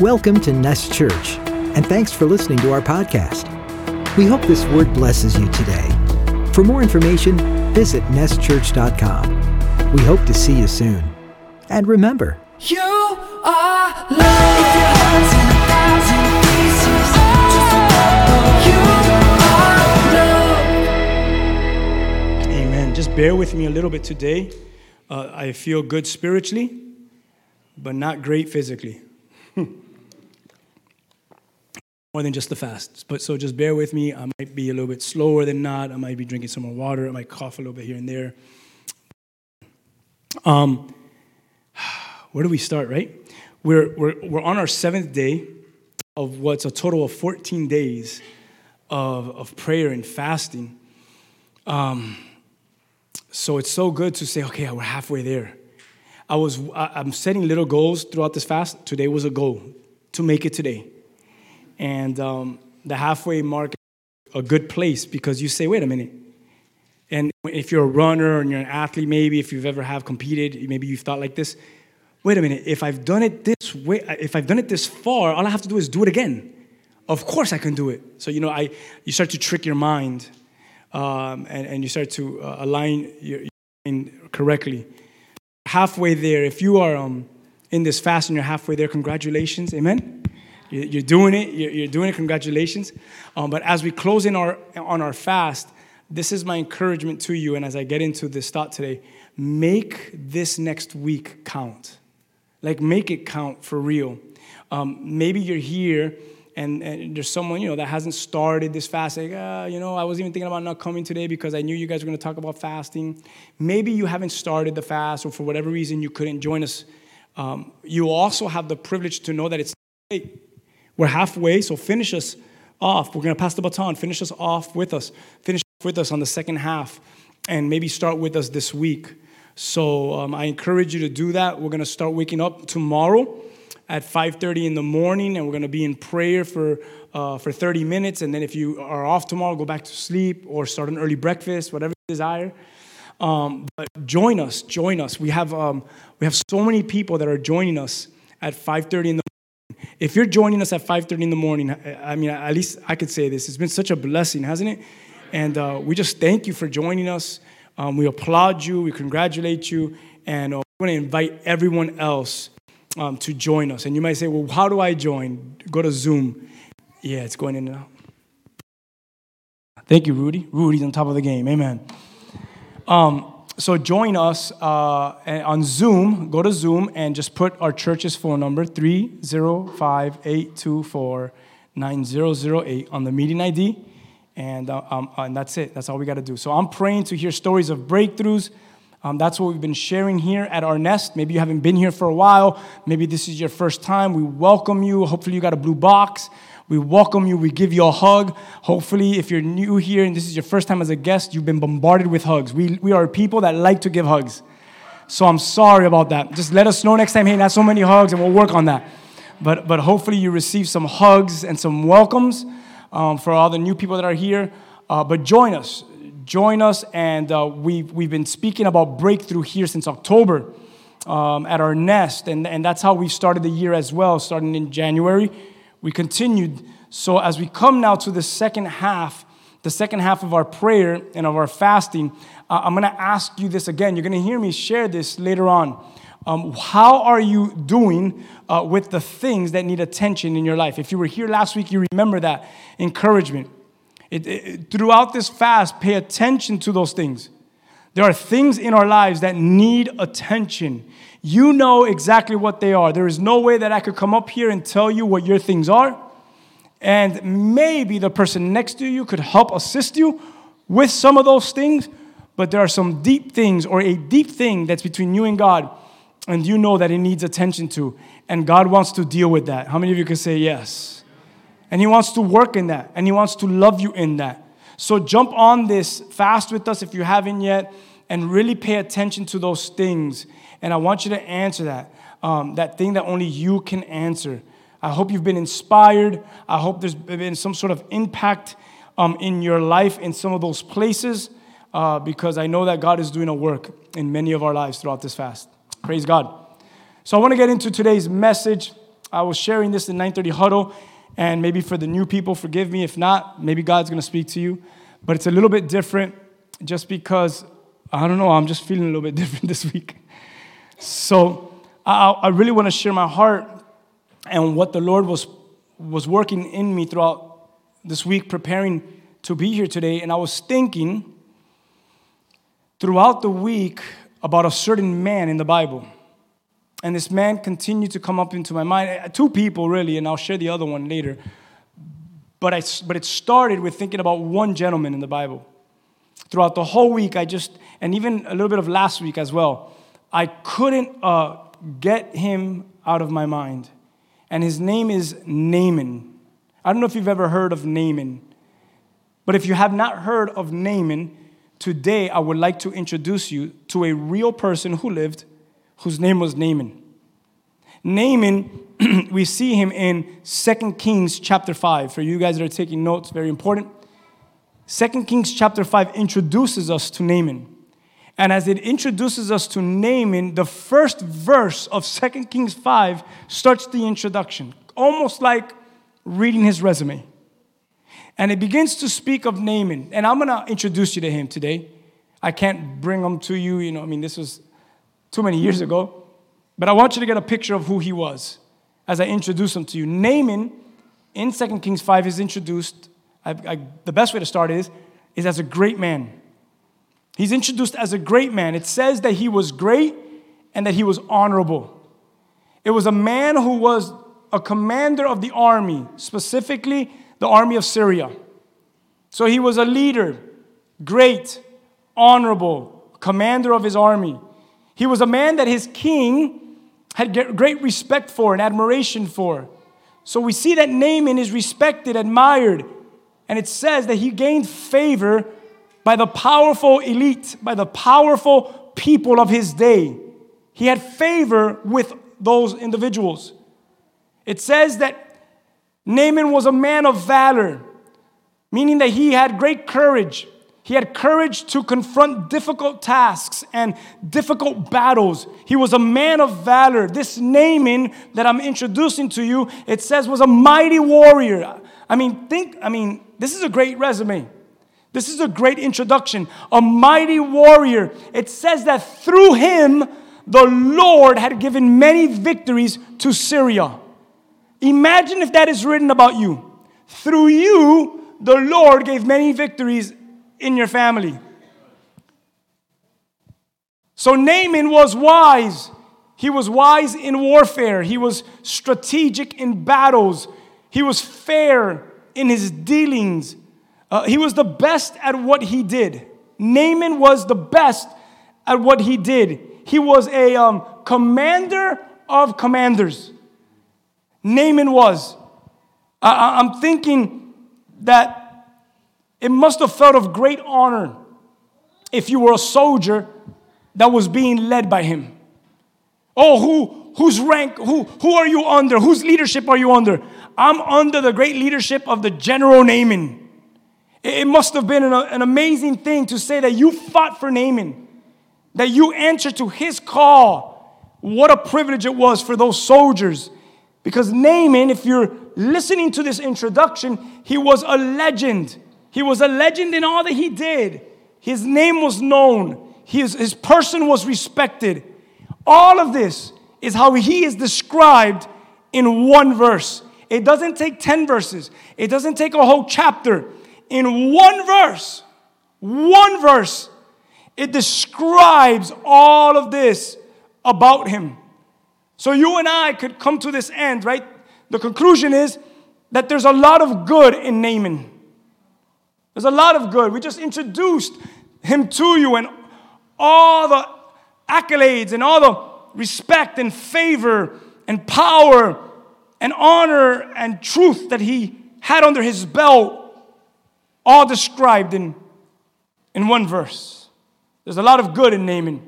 Welcome to Nest Church, and thanks for listening to our podcast. We hope this word blesses you today. For more information, visit nestchurch.com. We hope to see you soon. And remember, You are loved. If your heart's in a thousand pieces, just remember you are loved. Amen. Just bear with me a little bit today. Uh, I feel good spiritually, but not great physically. More than just the fast. But so just bear with me. I might be a little bit slower than not. I might be drinking some more water. I might cough a little bit here and there. Um, where do we start, right? We're, we're, we're on our seventh day of what's a total of 14 days of, of prayer and fasting. Um, So it's so good to say, okay, we're halfway there. I was, I- I'm setting little goals throughout this fast. Today was a goal to make it today. And um, the halfway mark is a good place because you say, wait a minute. And if you're a runner and you're an athlete, maybe if you've ever have competed, maybe you've thought like this. Wait a minute. If I've done it this way, if I've done it this far, all I have to do is do it again. Of course, I can do it. So you know, I you start to trick your mind, um, and and you start to uh, align your, your mind correctly. Halfway there, if you are um, in this fast and you're halfway there, congratulations, amen. You- You're doing it. You're you're doing it. Congratulations. Um, but as we close in our on our fast, this is my encouragement to you. And as I get into this thought today, make this next week count. Like, make it count for real. Um, maybe you're here and, and there's someone, you know, that hasn't started this fast. Like, uh, you know, I was even thinking about not coming today because I knew you guys were going to talk about fasting. Maybe you haven't started the fast or for whatever reason you couldn't join us. Um, you also have the privilege to know that it's late. We're halfway, so finish us off. We're going to pass the baton. Finish us off with us. Finish with us on the second half, and maybe start with us this week. So um, I encourage you to do that. We're going to start waking up tomorrow at 5:30 in the morning, and we're going to be in prayer for uh, for 30 minutes. And then if you are off tomorrow, go back to sleep or start an early breakfast, whatever you desire. Um, but join us, join us. We have um, we have so many people that are joining us at 5:30 in the if you're joining us at 5.30 in the morning i mean at least i could say this. It's been such a blessing hasn't it? And uh, we just thank you for joining us. Um, we applaud you. We congratulate you. And uh, we're going to invite everyone else um, to join us. And you might say well how do i join? Go to zoom. Yeah it's going in and out. Thank you rudy. Rudy's on top of the game. Amen. Um, so join us uh, on Zoom. Go to Zoom and just put our church's phone number 305-824-9008 on the meeting ID, and uh, um, and that's it. That's all we got to do. So I'm praying to hear stories of breakthroughs. Um, that's what we've been sharing here at our nest. Maybe you haven't been here for a while. Maybe this is your first time. We welcome you. Hopefully, you got a blue box. We welcome you. We give you a hug. Hopefully, if you're new here and this is your first time as a guest, you've been bombarded with hugs. We, we are people that like to give hugs. So I'm sorry about that. Just let us know next time, hey, not so many hugs, and we'll work on that. But, but hopefully, you receive some hugs and some welcomes um, for all the new people that are here. Uh, but join us. Join us. And uh, we've, we've been speaking about breakthrough here since October um, at our nest. And, and that's how we started the year as well, starting in January. We continued. So as we come now to the second half, the second half of our prayer and of our fasting, uh, I'm going to ask you this again. You're going to hear me share this later on. Um, how are you doing uh, with the things that need attention in your life? If you were here last week, you remember that encouragement. It, it, throughout this fast, pay attention to those things. There are things in our lives that need attention. You know exactly what they are. There is no way that I could come up here and tell you what your things are. And maybe the person next to you could help assist you with some of those things, but there are some deep things or a deep thing that's between you and God, and you know that it needs attention to, and God wants to deal with that. How many of you can say yes? And He wants to work in that, and He wants to love you in that. So jump on this fast with us if you haven't yet, and really pay attention to those things. And I want you to answer that, um, that thing that only you can answer. I hope you've been inspired. I hope there's been some sort of impact um, in your life in some of those places uh, because I know that God is doing a work in many of our lives throughout this fast. Praise God. So I want to get into today's message. I was sharing this in 930 Huddle, and maybe for the new people, forgive me. If not, maybe God's going to speak to you. But it's a little bit different just because, I don't know, I'm just feeling a little bit different this week. So I, I really want to share my heart and what the Lord was, was working in me throughout this week, preparing to be here today. And I was thinking throughout the week about a certain man in the Bible. And this man continued to come up into my mind. Uh, Two people, really, and I'll share the other one later. But, I, but it started with thinking about one gentleman in the Bible. Throughout the whole week, I just, and even a little bit of last week as well, I couldn't uh, get him out of my mind. And his name is Naaman. I don't know if you've ever heard of Naaman. But if you have not heard of Naaman, today I would like to introduce you to a real person who lived whose name was Naaman. Naaman, we see him in 2 Kings chapter 5. For you guys that are taking notes, very important. 2 Kings chapter 5 introduces us to Naaman. And as it introduces us to Naaman, the first verse of 2 Kings 5 starts the introduction, almost like reading his resume. And it begins to speak of Naaman. And I'm going to introduce you to him today. I can't bring him to you, you know, I mean, this was too many years ago. But I want you to get a picture of who he was as I introduce him to you. Naaman in 2 Kings 5 is introduced, I, I, the best way to start is, is as a great man. He's introduced as a great man. It says that he was great and that he was honorable. It was a man who was a commander of the army, specifically the army of Syria. So he was a leader, great, honorable, commander of his army. He was a man that his king had great respect for and admiration for. So we see that Naaman is respected, admired, and it says that he gained favor by the powerful elite, by the powerful people of his day. He had favor with those individuals. It says that Naaman was a man of valor, meaning that he had great courage. He had courage to confront difficult tasks and difficult battles. He was a man of valor. This Naaman that I'm introducing to you, it says was a mighty warrior. I mean, think, I mean, this is a great resume. This is a great introduction. A mighty warrior. It says that through him, the Lord had given many victories to Syria. Imagine if that is written about you. Through you, the Lord gave many victories in your family. So Naaman was wise. He was wise in warfare. He was strategic in battles. He was fair in his dealings. Uh, he was the best at what he did. Naaman was the best at what he did. He was a um, commander of commanders. Naaman was. I, I'm thinking that it must have felt of great honor if you were a soldier that was being led by him. Oh, who, whose rank, who, who are you under? Whose leadership are you under? I'm under the great leadership of the General Naaman. It must have been an, amazing thing to say that you fought for Naaman, that you answered to his call. What a privilege it was for those soldiers. Because Naaman, if you're listening to this introduction, he was a legend. He was a legend in all that he did. His name was known, his, his person was respected. All of this is how he is described in one verse. It doesn't take 10 verses, it doesn't take a whole chapter. In one verse, one verse, it describes all of this about him. So you and I could come to this end, right? The conclusion is that there's a lot of good in Naaman. There's a lot of good. We just introduced him to you and all the accolades and all the respect and favor and power and honor and truth that he had under his belt, all described in, in one verse. There's a lot of good in Naaman.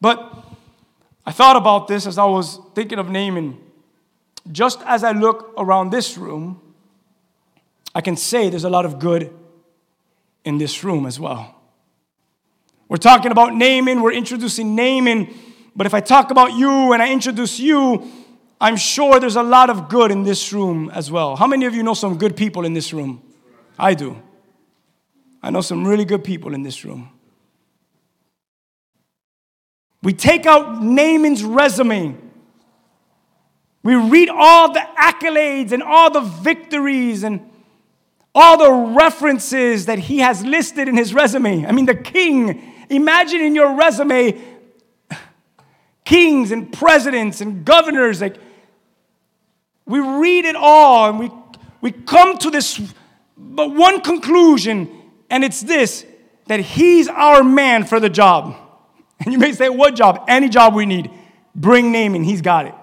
But I thought about this as I was thinking of Naaman. Just as I look around this room, I can say there's a lot of good in this room as well. We're talking about Naaman, we're introducing Naaman, but if I talk about you and I introduce you, I'm sure there's a lot of good in this room as well. How many of you know some good people in this room? I do. I know some really good people in this room. We take out Naaman's resume. We read all the accolades and all the victories and all the references that he has listed in his resume. I mean, the king, imagine in your resume kings and presidents and governors. Like, we read it all and we, we come to this, but one conclusion, and it's this that he's our man for the job. And you may say, What job? Any job we need. Bring Naaman, he's got it.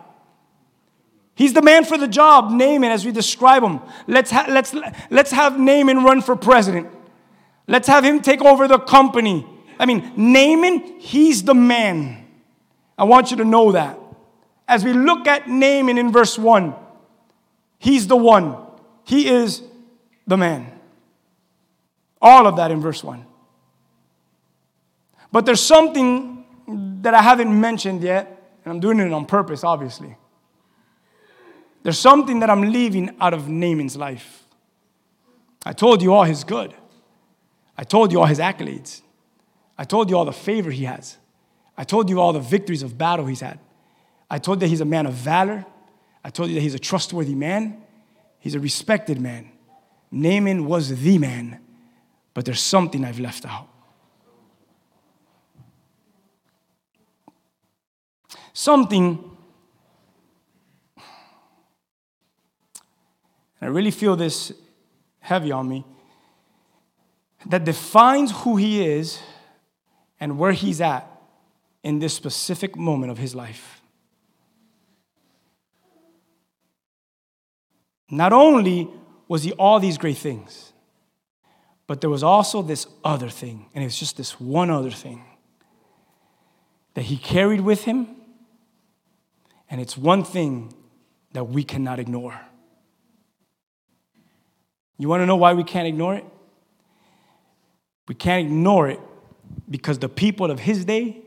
He's the man for the job, Naaman, as we describe him. Let's, ha- let's, let's have Naaman run for president. Let's have him take over the company. I mean, Naaman, he's the man. I want you to know that. As we look at Naaman in verse 1, he's the one. He is the man. All of that in verse 1. But there's something that I haven't mentioned yet, and I'm doing it on purpose, obviously. There's something that I'm leaving out of Naaman's life. I told you all his good. I told you all his accolades. I told you all the favor he has. I told you all the victories of battle he's had. I told you that he's a man of valor. I told you that he's a trustworthy man. He's a respected man. Naaman was the man, but there's something I've left out. Something I really feel this heavy on me, that defines who he is and where he's at in this specific moment of his life. Not only was he all these great things, but there was also this other thing, and it's just this one other thing that he carried with him, and it's one thing that we cannot ignore. You want to know why we can't ignore it? We can't ignore it because the people of his day,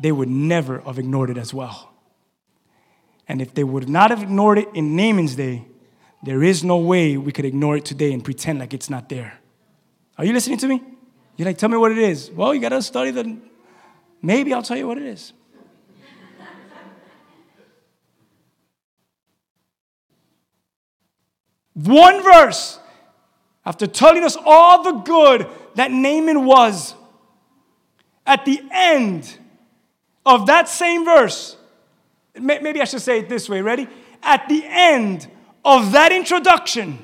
they would never have ignored it as well. And if they would not have ignored it in Naaman's day, there is no way we could ignore it today and pretend like it's not there. Are you listening to me? You're like, tell me what it is. Well, you got to study the. Maybe I'll tell you what it is. One verse, after telling us all the good that Naaman was, at the end of that same verse, maybe I should say it this way, ready? At the end of that introduction,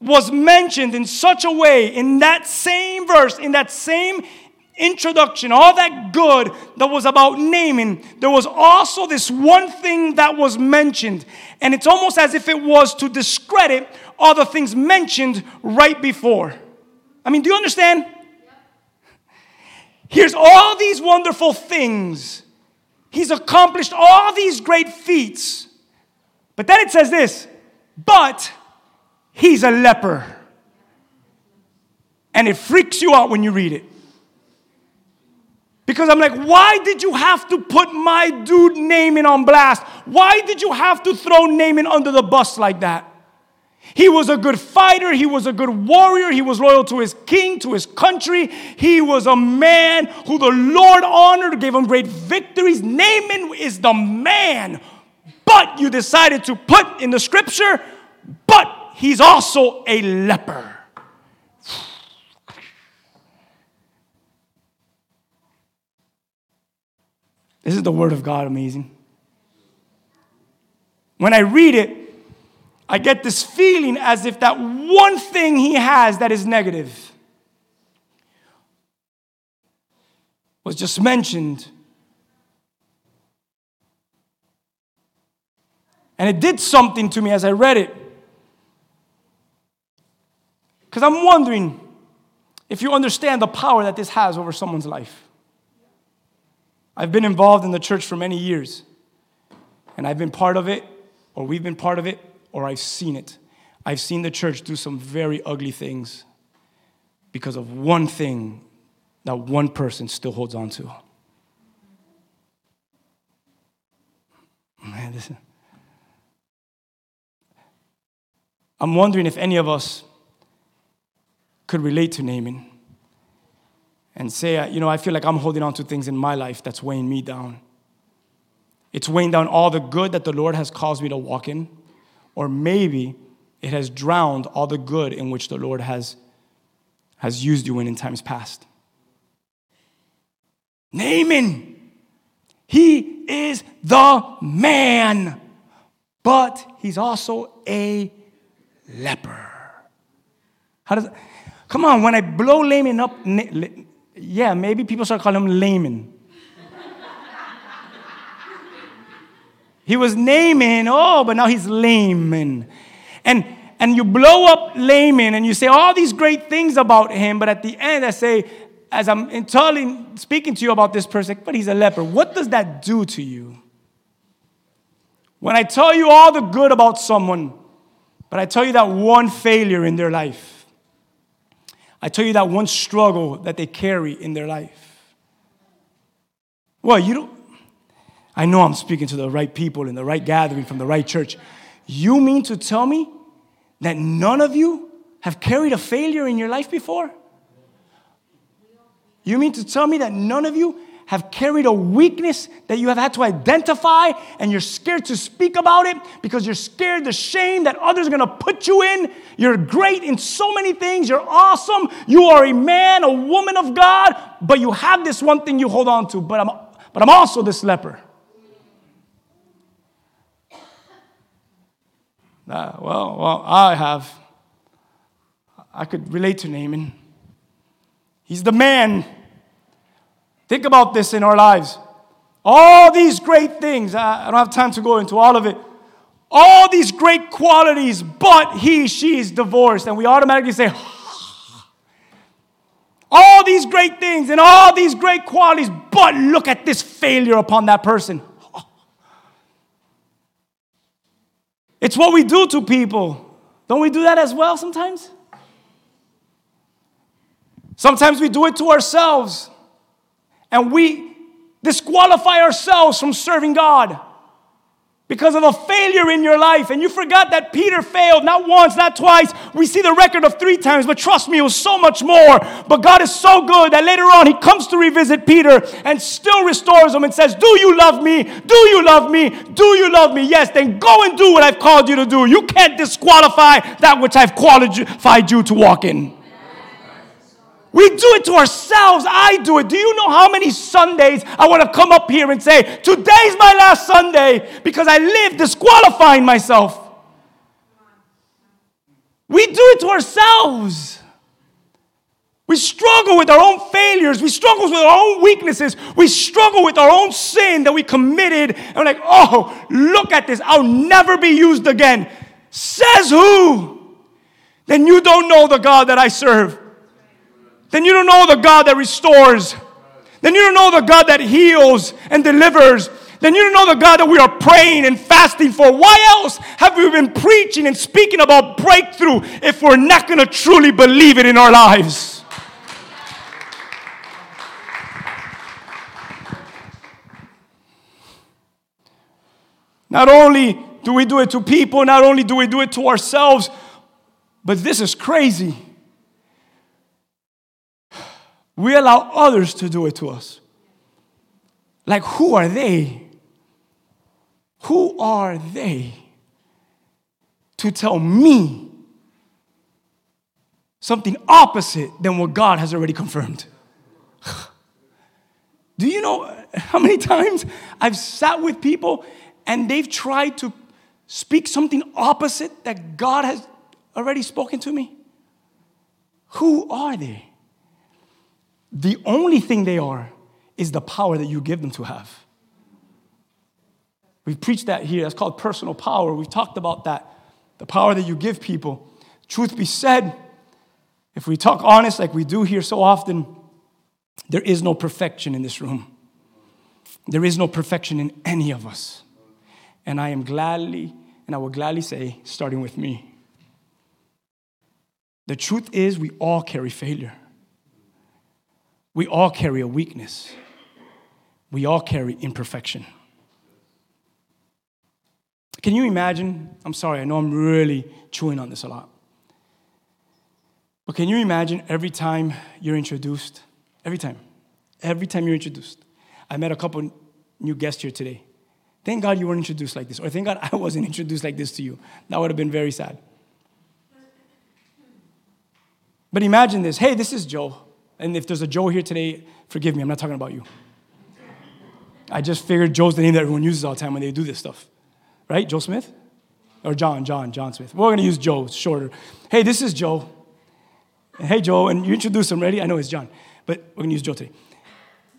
was mentioned in such a way in that same verse, in that same introduction, all that good that was about Naaman, there was also this one thing that was mentioned. And it's almost as if it was to discredit all the things mentioned right before. I mean, do you understand? Here's all these wonderful things. He's accomplished all these great feats. But then it says this, but he's a leper. And it freaks you out when you read it. Because I'm like, why did you have to put my dude Naaman on blast? Why did you have to throw Naaman under the bus like that? He was a good fighter. He was a good warrior. He was loyal to his king, to his country. He was a man who the Lord honored, gave him great victories. Naaman is the man. But you decided to put in the scripture, but he's also a leper. This is the word of God amazing. When I read it, I get this feeling as if that one thing he has that is negative was just mentioned. And it did something to me as I read it. Because I'm wondering if you understand the power that this has over someone's life. I've been involved in the church for many years, and I've been part of it, or we've been part of it, or I've seen it. I've seen the church do some very ugly things because of one thing that one person still holds on to. man, this. I'm wondering if any of us could relate to Naaman and say, uh, you know, I feel like I'm holding on to things in my life that's weighing me down. It's weighing down all the good that the Lord has caused me to walk in, or maybe it has drowned all the good in which the Lord has, has used you in in times past. Naaman, he is the man, but he's also a leper. How does Come on, when I blow Laman up, yeah, maybe people start calling him Laman. he was Naaman, oh, but now he's layman. And and you blow up Laman and you say all these great things about him, but at the end I say, as I'm telling, speaking to you about this person, but he's a leper. What does that do to you? When I tell you all the good about someone, but I tell you that one failure in their life, I tell you that one struggle that they carry in their life. Well, you don't, I know I'm speaking to the right people in the right gathering from the right church. You mean to tell me that none of you have carried a failure in your life before? You mean to tell me that none of you have carried a weakness that you have had to identify and you're scared to speak about it because you're scared the shame that others are going to put you in? You're great in so many things. You're awesome. You are a man, a woman of God, but you have this one thing you hold on to. But I'm, but I'm also this leper. Uh, well, well, I have. I could relate to Naaman. He's the man Think about this in our lives. All these great things, I don't have time to go into all of it. All these great qualities, but he, she is divorced. And we automatically say, all these great things and all these great qualities, but look at this failure upon that person. It's what we do to people. Don't we do that as well sometimes? Sometimes we do it to ourselves and we disqualify ourselves from serving God because of a failure in your life. And you forgot that Peter failed not once, not twice. We see the record of three times, but trust me, it was so much more. But God is so good that later on he comes to revisit Peter and still restores him and says, Do you love me? Do you love me? Do you love me? Yes, then go and do what I've called you to do. You can't disqualify that which I've qualified you to walk in. We do it to ourselves. I do it. Do you know how many Sundays I want to come up here and say, Today's my last Sunday because I live disqualifying myself? We do it to ourselves. We struggle with our own failures. We struggle with our own weaknesses. We struggle with our own sin that we committed. And we're like, oh, look at this. I'll never be used again. Says who? Then you don't know the God that I serve then you don't know the God that restores. Then you don't know the God that heals and delivers. Then you don't know the God that we are praying and fasting for. Why else have we been preaching and speaking about breakthrough if we're not going to truly believe it in our lives? Not only do we do it to people, not only do we do it to ourselves, but this is crazy we allow others to do it to us. Like, who are they? Who are they to tell me something opposite than what God has already confirmed? Do you know how many times I've sat with people and they've tried to speak something opposite that God has already spoken to me? Who are they? The only thing they are is the power that you give them to have. We've preached that here. That's called personal power. We've talked about that. The power that you give people. Truth be said, if we talk honest like we do here so often, there is no perfection in this room. There is no perfection in any of us. And I am gladly, and I will gladly say, starting with me, the truth is we all carry failure. We all carry a weakness, we all carry imperfection. Can you imagine? I'm sorry, I know I'm really chewing on this a lot. But can you imagine every time you're introduced? Every time. Every time you're introduced. I met a couple new guests here today. Thank God you weren't introduced like this, or thank God I wasn't introduced like this to you. That would have been very sad. But imagine this hey, this is Joe. And if there's a Joe here today, forgive me, I'm not talking about you. I just figured Joe's the name that everyone uses all the time when they do this stuff. Right? Joe Smith? Or John, John, John Smith. We're gonna use Joe, it's shorter. Hey, this is Joe. Hey, Joe, and you introduce him, ready? I know it's John, but we're gonna use Joe today.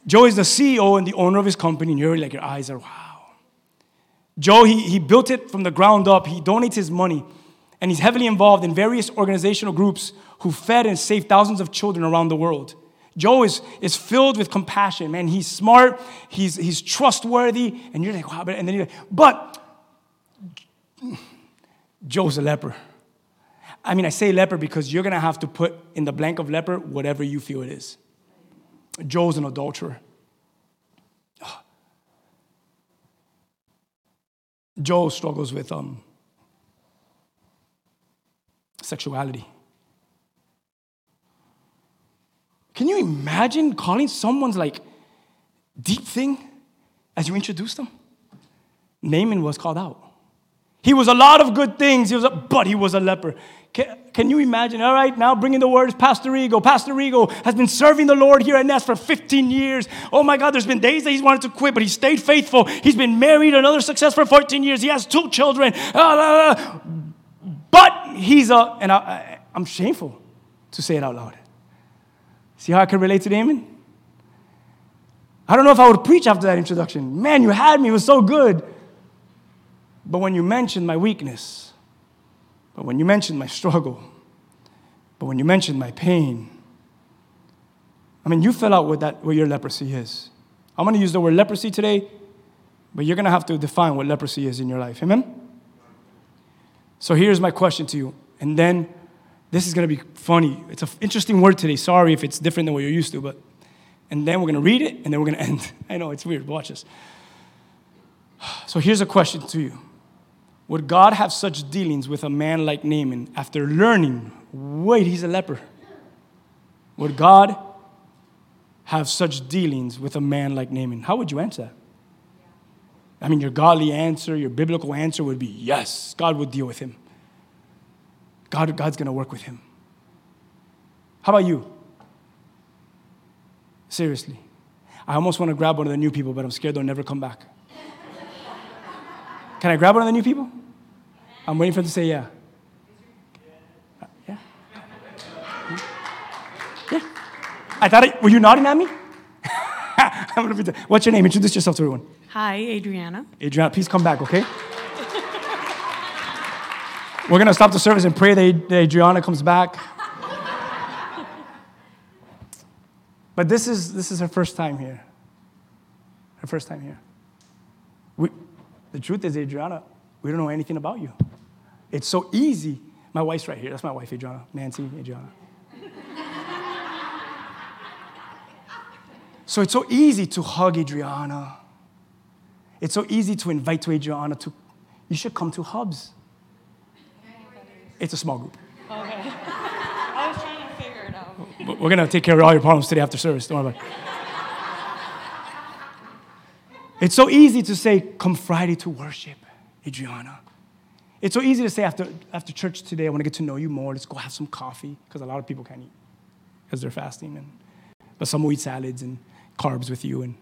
Joe is the CEO and the owner of his company, and you're like, your eyes are, wow. Joe, he, he built it from the ground up. He donates his money, and he's heavily involved in various organizational groups who fed and saved thousands of children around the world. Joe is, is filled with compassion, man. He's smart, he's, he's trustworthy, and you're like, wow, but, and then you're like, but Joe's a leper. I mean, I say leper because you're gonna have to put in the blank of leper whatever you feel it is. Joe's an adulterer. Joe struggles with um, sexuality. Can you imagine calling someone's like deep thing as you introduce them? Naaman was called out. He was a lot of good things, he was a, but he was a leper. Can, can, you imagine? All right, now bringing the words, Pastor Rigo. Pastor Rigo has been serving the Lord here at Nest for 15 years. Oh my God, there's been days that he's wanted to quit, but he stayed faithful. He's been married, another success for 14 years. He has two children. Uh, but he's a, and I, I, I'm shameful to say it out loud. See how I can relate to Naaman? I don't know if I would preach after that introduction. Man, you had me, it was so good. But when you mentioned my weakness, but when you mentioned my struggle, but when you mentioned my pain, I mean, you fill out what, that, what your leprosy is. I'm going to use the word leprosy today, but you're going to have to define what leprosy is in your life. Amen? So here's my question to you. And then this is going to be funny. It's an interesting word today. Sorry if it's different than what you're used to, but and then we're going to read it and then we're going to end. I know it's weird. Watch this. So here's a question to you would God have such dealings with a man like Naaman after learning, wait, he's a leper? Would God have such dealings with a man like Naaman? How would you answer that? I mean, your godly answer, your biblical answer would be yes, God would deal with him. God, God's going to work with him. How about you? Seriously. I almost want to grab one of the new people, but I'm scared they'll never come back. Can I grab one of the new people? I'm waiting for them to say yeah. Yeah. Yeah. I thought, it, were you nodding at me? I'm gonna be What's your name? Introduce yourself to everyone. Hi, Adriana. Adriana, please come back, okay? We're gonna stop the service and pray that Adriana comes back. But this is, this is her first time here. Her first time here. We, the truth is, Adriana, we don't know anything about you. It's so easy. My wife's right here. That's my wife, Adriana. Nancy, Adriana. so it's so easy to hug Adriana. It's so easy to invite to Adriana to, you should come to Hubs. It's a small group. Okay. I was trying to figure it out. We're going to take care of all your problems today after service. Don't worry about it. It's so easy to say, come Friday to worship, Adriana. It's so easy to say after, after church today, I want to get to know you more. Let's go have some coffee, because a lot of people can't eat because they're fasting. And, but some will eat salads and carbs with you, and,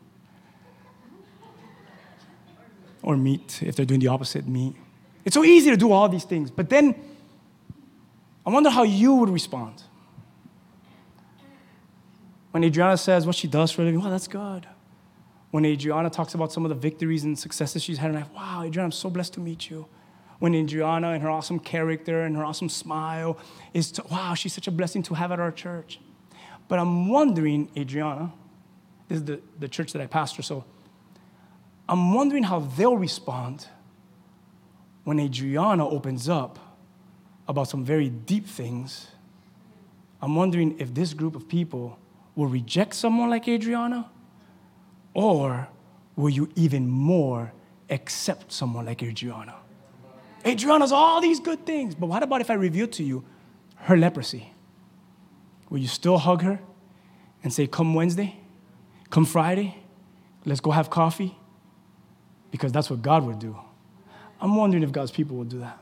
or meat if they're doing the opposite meat. It's so easy to do all these things. But then I wonder how you would respond. When Adriana says what she does for a living, wow, that's good when Adriana talks about some of the victories and successes she's had in life, wow, Adriana, I'm so blessed to meet you. When Adriana and her awesome character and her awesome smile is, to, wow, she's such a blessing to have at our church. But I'm wondering, Adriana, this is the, the church that I pastor, so I'm wondering how they'll respond when Adriana opens up about some very deep things. I'm wondering if this group of people will reject someone like Adriana or will you even more accept someone like Adriana? Adriana's all these good things. But what about if I reveal to you her leprosy? Will you still hug her and say, Come Wednesday, come Friday, let's go have coffee? Because that's what God would do. I'm wondering if God's people will do that.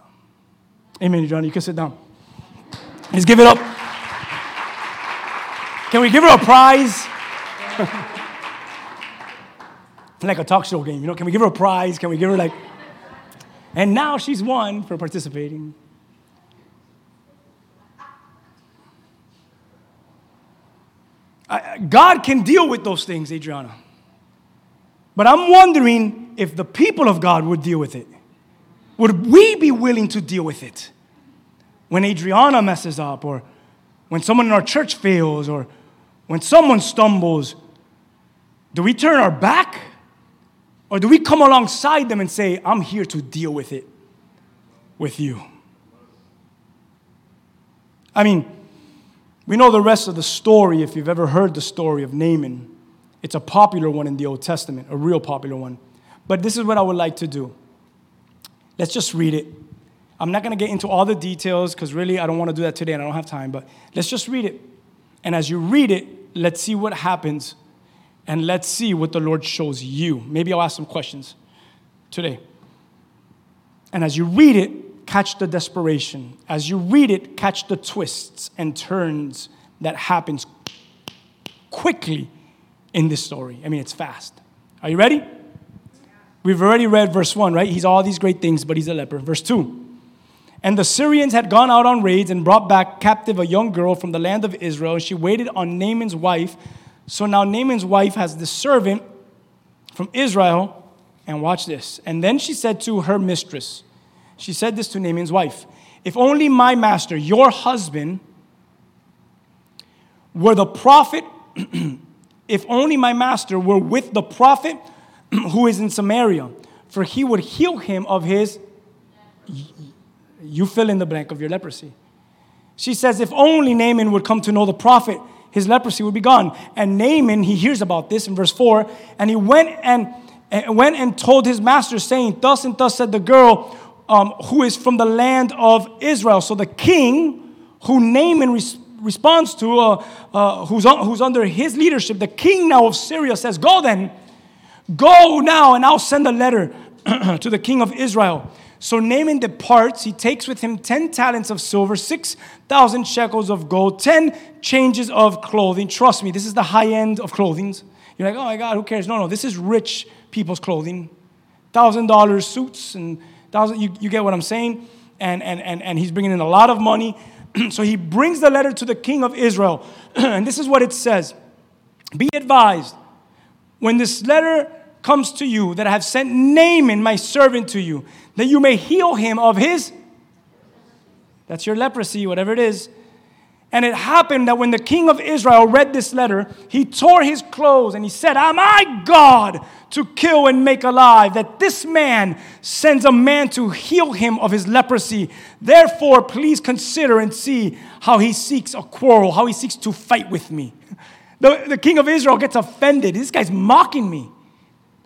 Amen, Adriana. You can sit down. Let's give it up. Can we give her a prize? like a talk show game, you know? Can we give her a prize? Can we give her like. And now she's won for participating. God can deal with those things, Adriana. But I'm wondering if the people of God would deal with it. Would we be willing to deal with it? When Adriana messes up, or when someone in our church fails, or when someone stumbles, do we turn our back? Or do we come alongside them and say, I'm here to deal with it with you? I mean, we know the rest of the story if you've ever heard the story of Naaman. It's a popular one in the Old Testament, a real popular one. But this is what I would like to do. Let's just read it. I'm not going to get into all the details because really I don't want to do that today and I don't have time, but let's just read it. And as you read it, let's see what happens and let's see what the Lord shows you. Maybe I'll ask some questions today. And as you read it, catch the desperation. As you read it, catch the twists and turns that happens quickly in this story. I mean, it's fast. Are you ready? We've already read verse 1, right? He's all these great things, but he's a leper. Verse 2. And the Syrians had gone out on raids and brought back captive a young girl from the land of Israel, and she waited on Naaman's wife. So now Naaman's wife has this servant from Israel, and watch this. And then she said to her mistress, she said this to Naaman's wife If only my master, your husband, were the prophet, if only my master were with the prophet who is in Samaria, for he would heal him of his, you fill in the blank of your leprosy. She says, if only Naaman would come to know the prophet, his leprosy would be gone. And Naaman, he hears about this in verse 4, and he went and, and went and told his master, saying, Thus and thus said the girl um, who is from the land of Israel. So the king, who Naaman res- responds to, uh, uh, who's, un- who's under his leadership, the king now of Syria says, Go then, go now, and I'll send a letter to the king of Israel. So Naaman departs. He takes with him 10 talents of silver, 6,000 shekels of gold, 10 changes of clothing. Trust me, this is the high end of clothing. You're like, oh my God, who cares? No, no, this is rich people's clothing. $1,000 suits, and thousand, you, you get what I'm saying? And, and, and, and he's bringing in a lot of money. so he brings the letter to the king of Israel. and this is what it says Be advised, when this letter comes to you, that I have sent Naaman, my servant, to you, that you may heal him of his, that's your leprosy, whatever it is. And it happened that when the king of Israel read this letter, he tore his clothes and he said, Am I God to kill and make alive? That this man sends a man to heal him of his leprosy. Therefore, please consider and see how he seeks a quarrel, how he seeks to fight with me. The, the king of Israel gets offended. This guy's mocking me.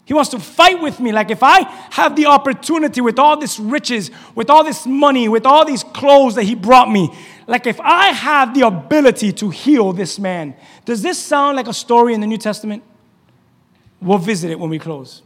He wants to fight with me. Like if I have the opportunity with all this riches, with all this money, with all these clothes that he brought me, like if I have the ability to heal this man, does this sound like a story in the New Testament? We'll visit it when we close.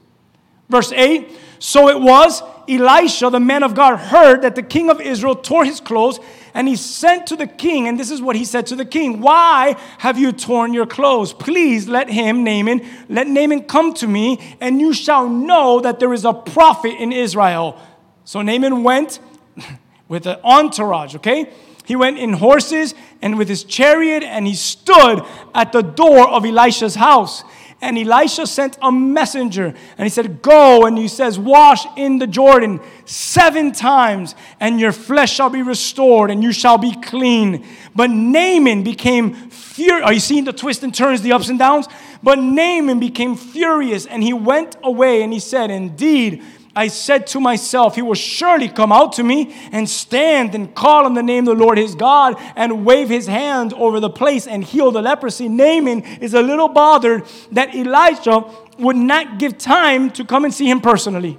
Verse 8 So it was, Elisha, the man of God, heard that the king of Israel tore his clothes, and he sent to the king, and this is what he said to the king Why have you torn your clothes? Please let him, Naaman, let Naaman come to me, and you shall know that there is a prophet in Israel. So Naaman went with an entourage, okay? He went in horses and with his chariot, and he stood at the door of Elisha's house. And Elisha sent a messenger, and he said, Go, and he says, Wash in the Jordan seven times, and your flesh shall be restored, and you shall be clean. But Naaman became furious. Are you seeing the twists and turns, the ups and downs? But Naaman became furious, and he went away, and he said, Indeed, I said to myself, He will surely come out to me and stand and call on the name of the Lord his God and wave his hand over the place and heal the leprosy. Naaman is a little bothered that Elijah would not give time to come and see him personally.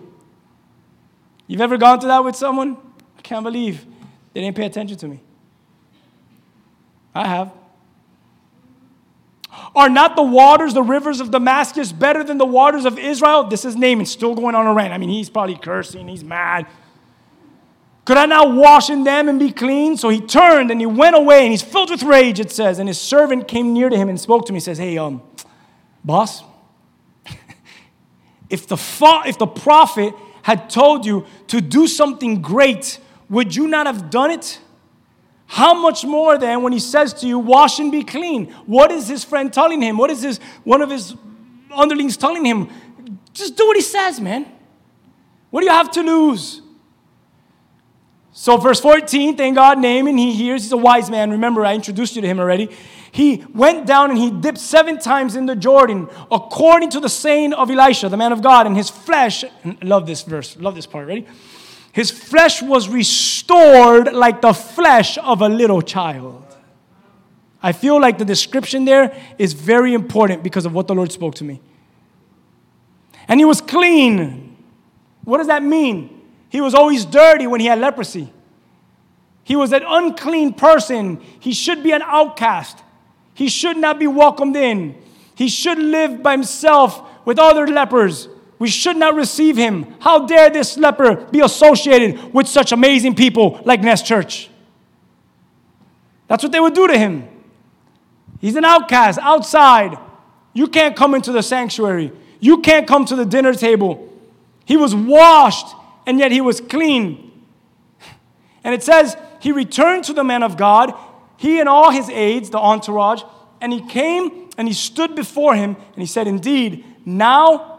You've ever gone through that with someone? I can't believe they didn't pay attention to me. I have. Are not the waters, the rivers of Damascus, better than the waters of Israel? This is Naaman still going on a rant. I mean, he's probably cursing, he's mad. Could I not wash in them and be clean? So he turned and he went away and he's filled with rage, it says. And his servant came near to him and spoke to him. He says, Hey, um, boss, if the, fa- if the prophet had told you to do something great, would you not have done it? How much more then when he says to you, wash and be clean? What is his friend telling him? What is his one of his underlings telling him? Just do what he says, man. What do you have to lose? So, verse 14, thank God, Naaman, he hears, he's a wise man. Remember, I introduced you to him already. He went down and he dipped seven times in the Jordan, according to the saying of Elisha, the man of God, and his flesh, love this verse, love this part, ready? His flesh was restored like the flesh of a little child. I feel like the description there is very important because of what the Lord spoke to me. And he was clean. What does that mean? He was always dirty when he had leprosy. He was an unclean person. He should be an outcast. He should not be welcomed in. He should live by himself with other lepers. We should not receive him. How dare this leper be associated with such amazing people like Nest Church? That's what they would do to him. He's an outcast outside. You can't come into the sanctuary. You can't come to the dinner table. He was washed and yet he was clean. And it says he returned to the man of God, he and all his aides, the entourage, and he came and he stood before him and he said, Indeed, now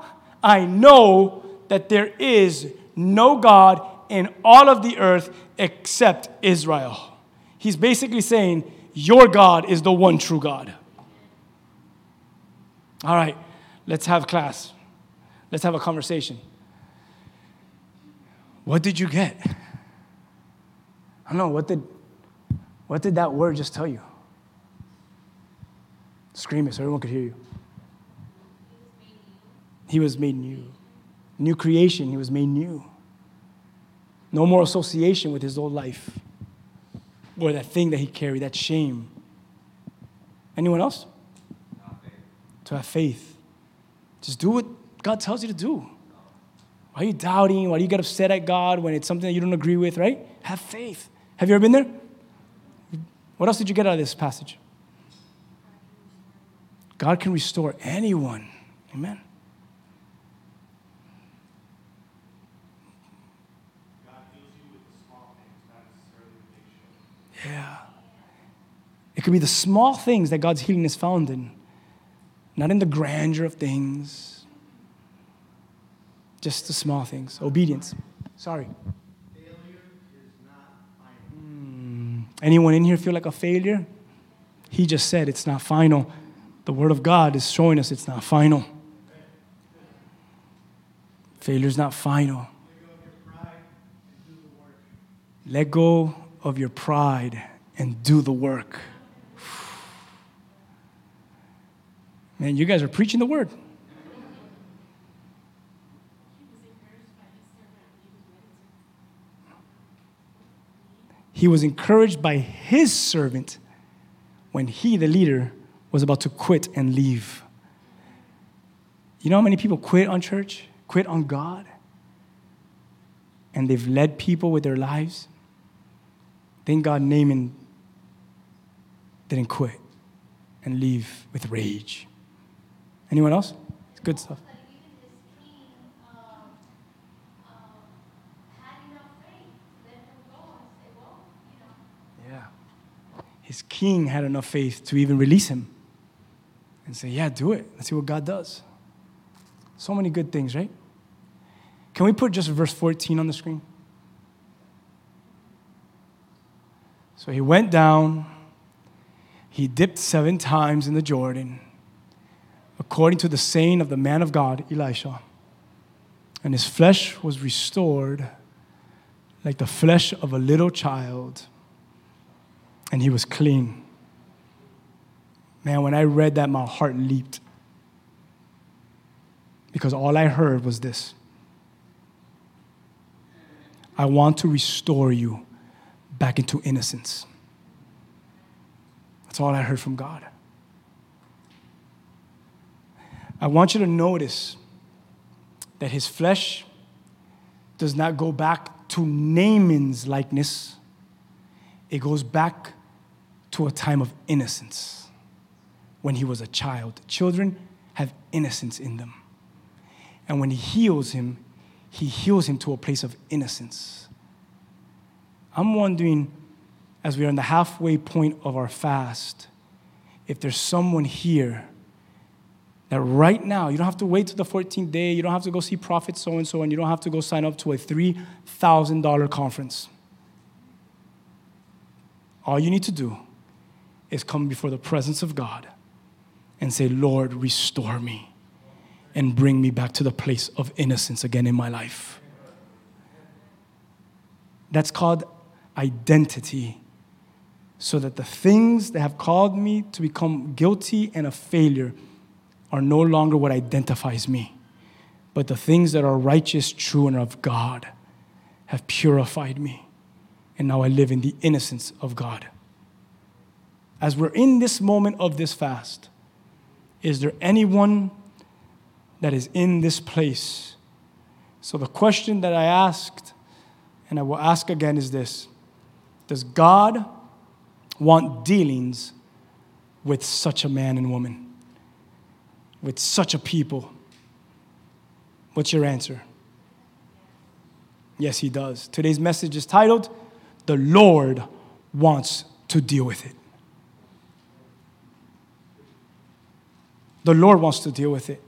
I know that there is no God in all of the earth except Israel. He's basically saying, Your God is the one true God. All right, let's have class. Let's have a conversation. What did you get? I don't know, what did, what did that word just tell you? Scream it so everyone could hear you. He was made new. New creation, he was made new. No more association with his old life or that thing that he carried, that shame. Anyone else? To have faith. Just do what God tells you to do. Why are you doubting? Why do you get upset at God when it's something that you don't agree with, right? Have faith. Have you ever been there? What else did you get out of this passage? God can restore anyone. Amen. Yeah. It could be the small things that God's healing is found in, not in the grandeur of things, just the small things. Obedience. Sorry. Hmm. Anyone in here feel like a failure? He just said it's not final. The Word of God is showing us it's not final. Failure is not final. Let go of your pride and do the work. Man, you guys are preaching the word. He was encouraged by his servant when he, the leader, was about to quit and leave. You know how many people quit on church, quit on God? And they've led people with their lives? Thank God Naaman didn't quit and leave with rage. Anyone else? It's good stuff. Yeah. His king had enough faith to even release him and say, Yeah, do it. Let's see what God does. So many good things, right? Can we put just verse 14 on the screen? So he went down, he dipped seven times in the Jordan, according to the saying of the man of God, Elisha. And his flesh was restored like the flesh of a little child, and he was clean. Man, when I read that, my heart leaped. Because all I heard was this I want to restore you back into innocence. That's all I heard from God. I want you to notice that his flesh does not go back to Naaman's likeness, it goes back to a time of innocence when he was a child. Children have innocence in them. And when he heals him, he heals him to a place of innocence. I'm wondering, as we are in the halfway point of our fast, if there's someone here that right now, you don't have to wait till the 14th day, you don't have to go see Prophet so and so, and you don't have to go sign up to a $3,000 conference. All you need to do is come before the presence of God and say, Lord, restore me and bring me back to the place of innocence again in my life. That's called identity. So that the things that have called me to become guilty and a failure are no longer what identifies me, but the things that are righteous, true, and of God have purified me. And now I live in the innocence of God. As we're in this moment of this fast, is there anyone that is in this place? So, the question that I asked, and I will ask again, is this Does God want dealings with such a man and woman? With such a people? What's your answer? Yes, He does. Today's message is titled, The Lord Wants to Deal with It. The Lord wants to deal with it.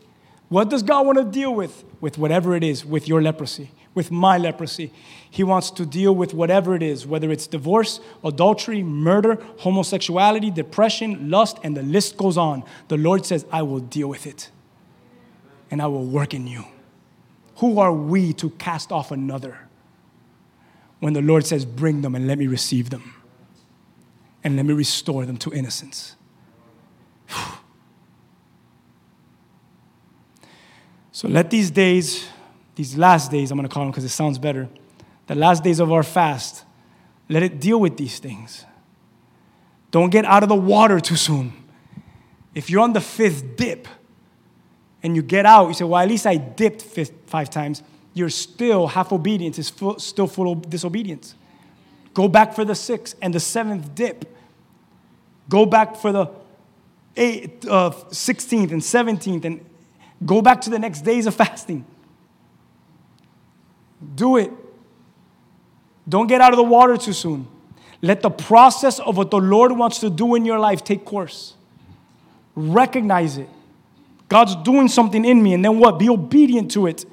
What does God want to deal with? With whatever it is, with your leprosy, with my leprosy. He wants to deal with whatever it is, whether it's divorce, adultery, murder, homosexuality, depression, lust, and the list goes on. The Lord says, I will deal with it and I will work in you. Who are we to cast off another when the Lord says, Bring them and let me receive them and let me restore them to innocence? So let these days, these last days, I'm going to call them because it sounds better, the last days of our fast, let it deal with these things. Don't get out of the water too soon. If you're on the fifth dip and you get out, you say, Well, at least I dipped fifth, five times. You're still half obedience, is full, still full of disobedience. Go back for the sixth and the seventh dip. Go back for the eighth, uh, 16th and 17th and Go back to the next days of fasting. Do it. Don't get out of the water too soon. Let the process of what the Lord wants to do in your life take course. Recognize it. God's doing something in me, and then what? Be obedient to it.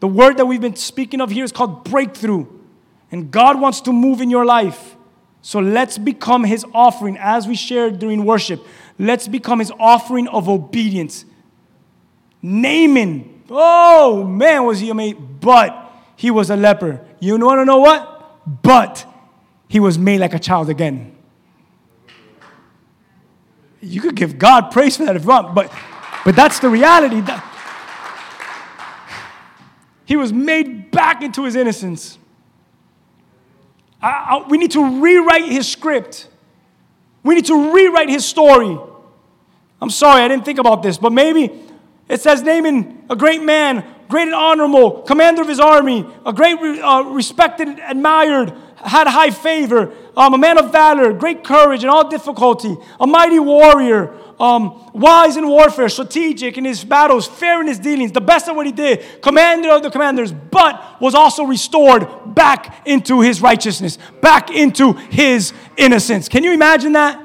The word that we've been speaking of here is called breakthrough. And God wants to move in your life. So let's become his offering as we shared during worship. Let's become his offering of obedience. Naaman, oh man, was he amazing, but he was a leper. You want to know what? But he was made like a child again. You could give God praise for that if you want, but, but that's the reality. That he was made back into his innocence. I, I, we need to rewrite his script. We need to rewrite his story. I'm sorry, I didn't think about this, but maybe it says Naaman, a great man, great and honorable, commander of his army, a great, uh, respected, admired, had high favor, um, a man of valor, great courage in all difficulty, a mighty warrior, um, wise in warfare, strategic in his battles, fair in his dealings, the best at what he did, commander of the commanders, but was also restored back into his righteousness, back into his innocence. Can you imagine that?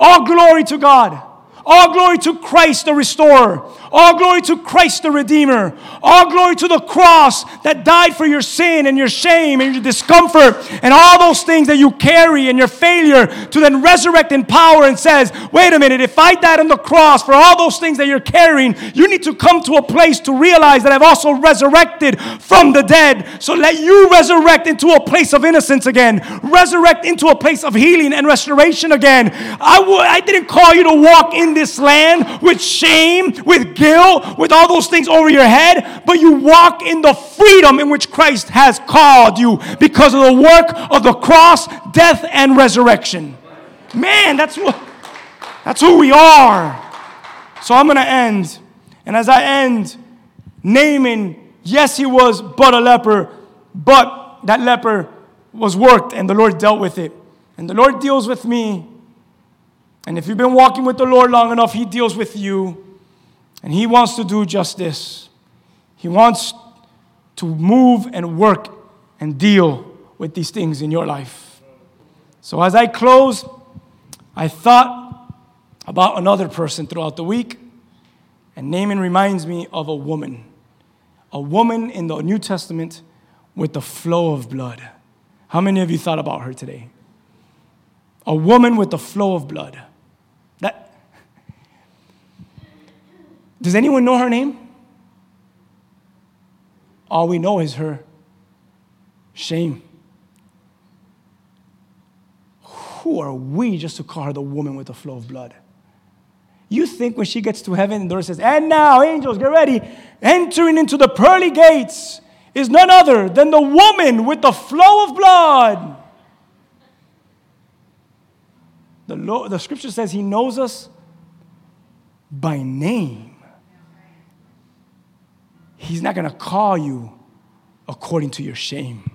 All glory to God. All glory to Christ the restorer. All glory to Christ the redeemer. All glory to the cross that died for your sin and your shame and your discomfort and all those things that you carry and your failure to then resurrect in power and says, wait a minute, if I died on the cross for all those things that you're carrying, you need to come to a place to realize that I've also resurrected from the dead. So let you resurrect into a place of innocence again. Resurrect into a place of healing and restoration again. I w- I didn't call you to walk in this land with shame, with guilt, with all those things over your head, but you walk in the freedom in which Christ has called you because of the work of the cross, death, and resurrection. Man, that's what that's who we are. So I'm gonna end. And as I end, Naaman, yes, he was but a leper, but that leper was worked and the Lord dealt with it. And the Lord deals with me. And if you've been walking with the Lord long enough, He deals with you. And He wants to do just this. He wants to move and work and deal with these things in your life. So as I close, I thought about another person throughout the week. And Naaman reminds me of a woman. A woman in the New Testament with the flow of blood. How many of you thought about her today? A woman with the flow of blood. That Does anyone know her name? All we know is her shame. Who are we just to call her the woman with the flow of blood? You think when she gets to heaven, the Lord says, And now, angels, get ready. Entering into the pearly gates is none other than the woman with the flow of blood. The, the scripture says he knows us by name. He's not going to call you according to your shame.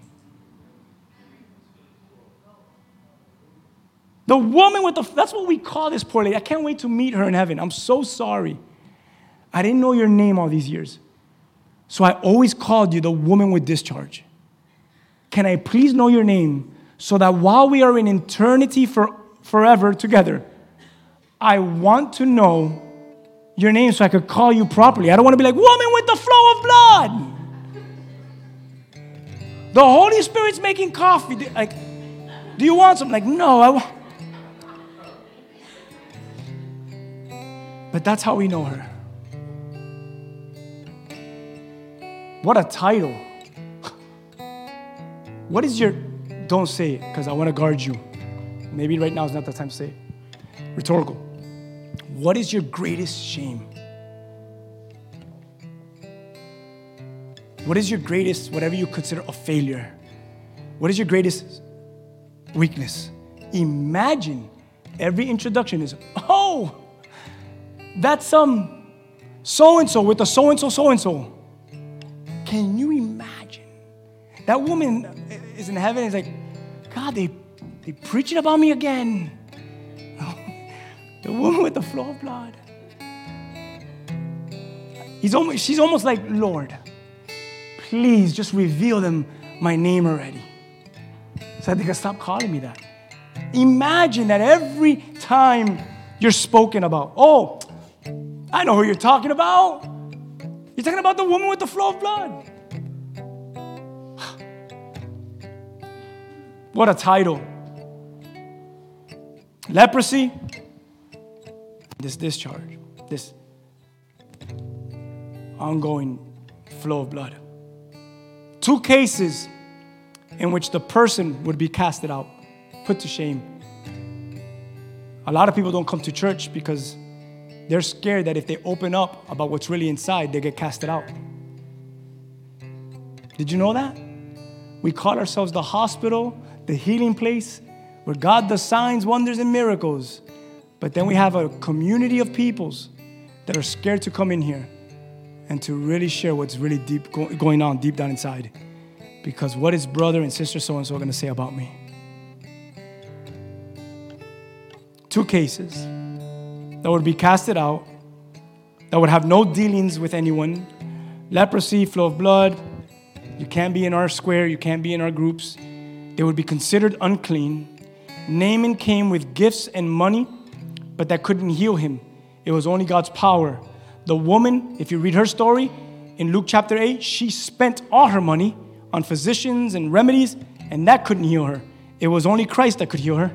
The woman with the, that's what we call this poor lady. I can't wait to meet her in heaven. I'm so sorry. I didn't know your name all these years. So I always called you the woman with discharge. Can I please know your name so that while we are in eternity for forever together, I want to know your name so I could call you properly. I don't want to be like, woman with the flow of blood. The Holy Spirit's making coffee. Like, do you want some? Like, no, I want. But that's how we know her. What a title. What is your, don't say it because I want to guard you. Maybe right now is not the time to say it. Rhetorical. What is your greatest shame? What is your greatest, whatever you consider a failure? What is your greatest weakness? Imagine every introduction is, oh, that's um, some so and so with a so and so, so and so. Can you imagine? That woman is in heaven is like, God, they, they preaching about me again. The woman with the flow of blood. He's almost, she's almost like, Lord, please just reveal them my name already. So they can stop calling me that. Imagine that every time you're spoken about, oh, I know who you're talking about. You're talking about the woman with the flow of blood. What a title. Leprosy, this discharge, this ongoing flow of blood. Two cases in which the person would be casted out, put to shame. A lot of people don't come to church because they're scared that if they open up about what's really inside, they get casted out. Did you know that? We call ourselves the hospital, the healing place, where God does signs, wonders, and miracles. But then we have a community of peoples that are scared to come in here and to really share what's really deep go- going on deep down inside. Because what is brother and sister so and so going to say about me? Two cases that would be casted out, that would have no dealings with anyone leprosy, flow of blood. You can't be in our square, you can't be in our groups. They would be considered unclean. Naaman came with gifts and money, but that couldn't heal him. It was only God's power. The woman, if you read her story in Luke chapter 8, she spent all her money on physicians and remedies, and that couldn't heal her. It was only Christ that could heal her.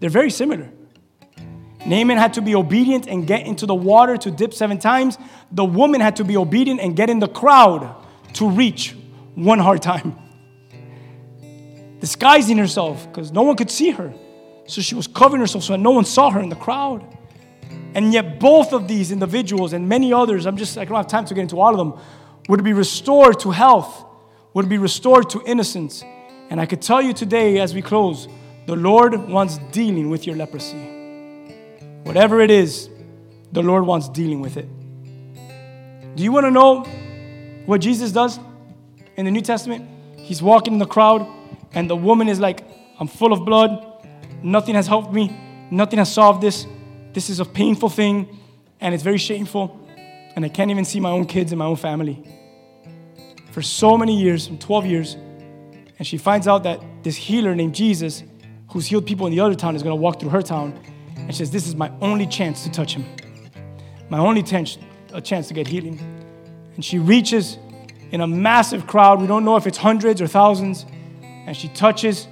They're very similar. Naaman had to be obedient and get into the water to dip seven times. The woman had to be obedient and get in the crowd to reach one hard time. Disguising herself because no one could see her. So she was covering herself so that no one saw her in the crowd. And yet, both of these individuals and many others, I'm just, I don't have time to get into all of them, would be restored to health, would be restored to innocence. And I could tell you today as we close, the Lord wants dealing with your leprosy. Whatever it is, the Lord wants dealing with it. Do you want to know what Jesus does in the New Testament? He's walking in the crowd, and the woman is like, I'm full of blood. Nothing has helped me. Nothing has solved this. This is a painful thing, and it's very shameful. And I can't even see my own kids and my own family. For so many years, 12 years, and she finds out that this healer named Jesus, who's healed people in the other town, is going to walk through her town. And she says, This is my only chance to touch him. My only chance, a chance to get healing. And she reaches in a massive crowd. We don't know if it's hundreds or thousands. And she touches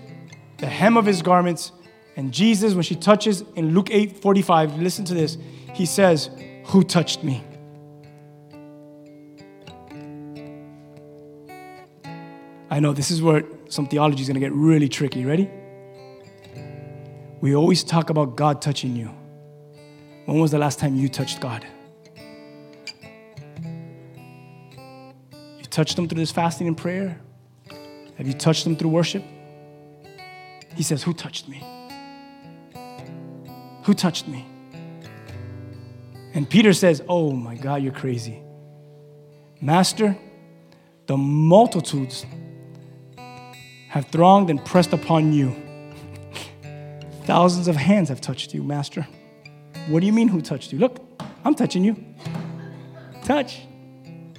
the hem of his garments. And Jesus, when she touches in Luke 8 45, listen to this. He says, Who touched me? I know this is where some theology is going to get really tricky. Ready? We always talk about God touching you. When was the last time you touched God? You touched Him through this fasting and prayer? Have you touched Him through worship? He says, Who touched me? Who touched me? And Peter says, Oh my God, you're crazy. Master, the multitudes have thronged and pressed upon you. Thousands of hands have touched you, Master. What do you mean, who touched you? Look, I'm touching you. Touch,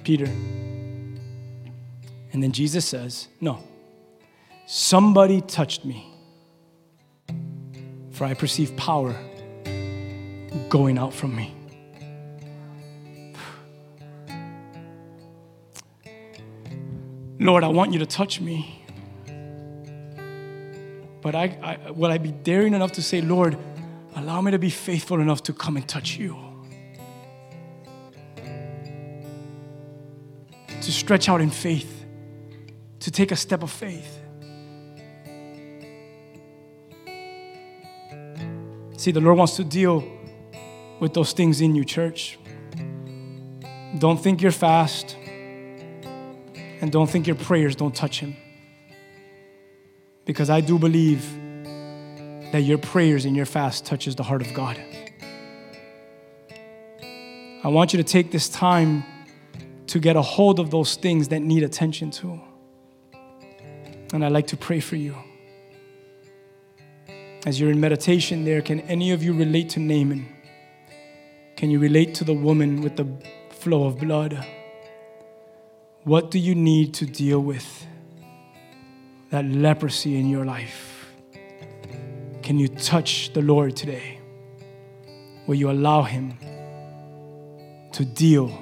Peter. And then Jesus says, No, somebody touched me, for I perceive power going out from me. Lord, I want you to touch me. But I, I, will I be daring enough to say, Lord, allow me to be faithful enough to come and touch you? To stretch out in faith, to take a step of faith. See, the Lord wants to deal with those things in you, church. Don't think you're fast, and don't think your prayers don't touch Him. Because I do believe that your prayers and your fast touches the heart of God. I want you to take this time to get a hold of those things that need attention to. And I'd like to pray for you. As you're in meditation there, can any of you relate to Naaman? Can you relate to the woman with the flow of blood? What do you need to deal with that leprosy in your life? Can you touch the Lord today? Will you allow Him to deal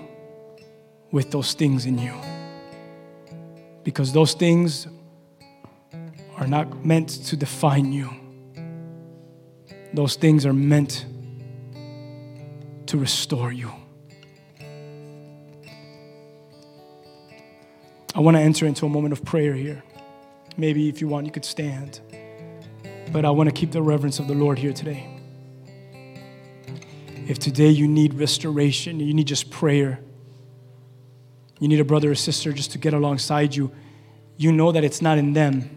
with those things in you? Because those things are not meant to define you, those things are meant to restore you. I want to enter into a moment of prayer here. Maybe if you want, you could stand. But I want to keep the reverence of the Lord here today. If today you need restoration, you need just prayer, you need a brother or sister just to get alongside you, you know that it's not in them.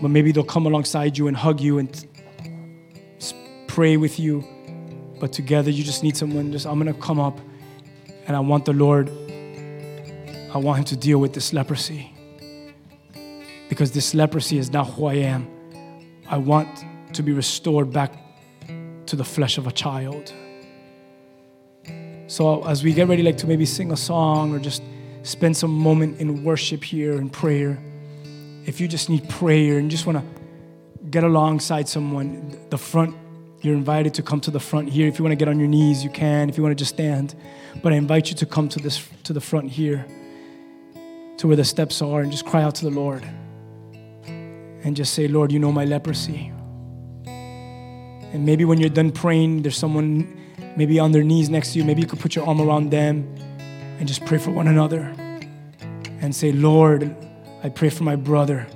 But maybe they'll come alongside you and hug you and pray with you. But together, you just need someone, just, I'm going to come up and I want the Lord, I want Him to deal with this leprosy because this leprosy is not who I am. I want to be restored back to the flesh of a child. So as we get ready, like to maybe sing a song or just spend some moment in worship here and prayer, if you just need prayer and just want to get alongside someone, the front, you're invited to come to the front here. If you want to get on your knees, you can. If you want to just stand, but I invite you to come to this to the front here, to where the steps are, and just cry out to the Lord and just say, Lord, you know my leprosy. And maybe when you're done praying, there's someone maybe on their knees next to you. Maybe you could put your arm around them and just pray for one another and say, Lord, I pray for my brother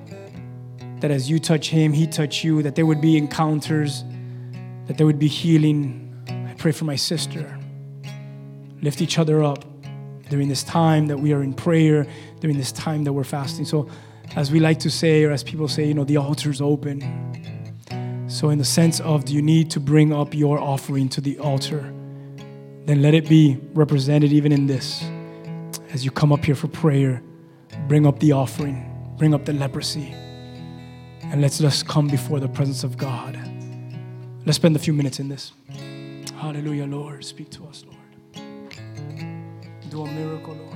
that as you touch him, he touch you, that there would be encounters, that there would be healing. I pray for my sister. Lift each other up during this time that we are in prayer, during this time that we're fasting. So, as we like to say, or as people say, you know, the altar's open. So, in the sense of, do you need to bring up your offering to the altar? Then let it be represented even in this. As you come up here for prayer, bring up the offering, bring up the leprosy, and let's just come before the presence of God. Let's spend a few minutes in this. Hallelujah, Lord. Speak to us, Lord. Do a miracle, Lord.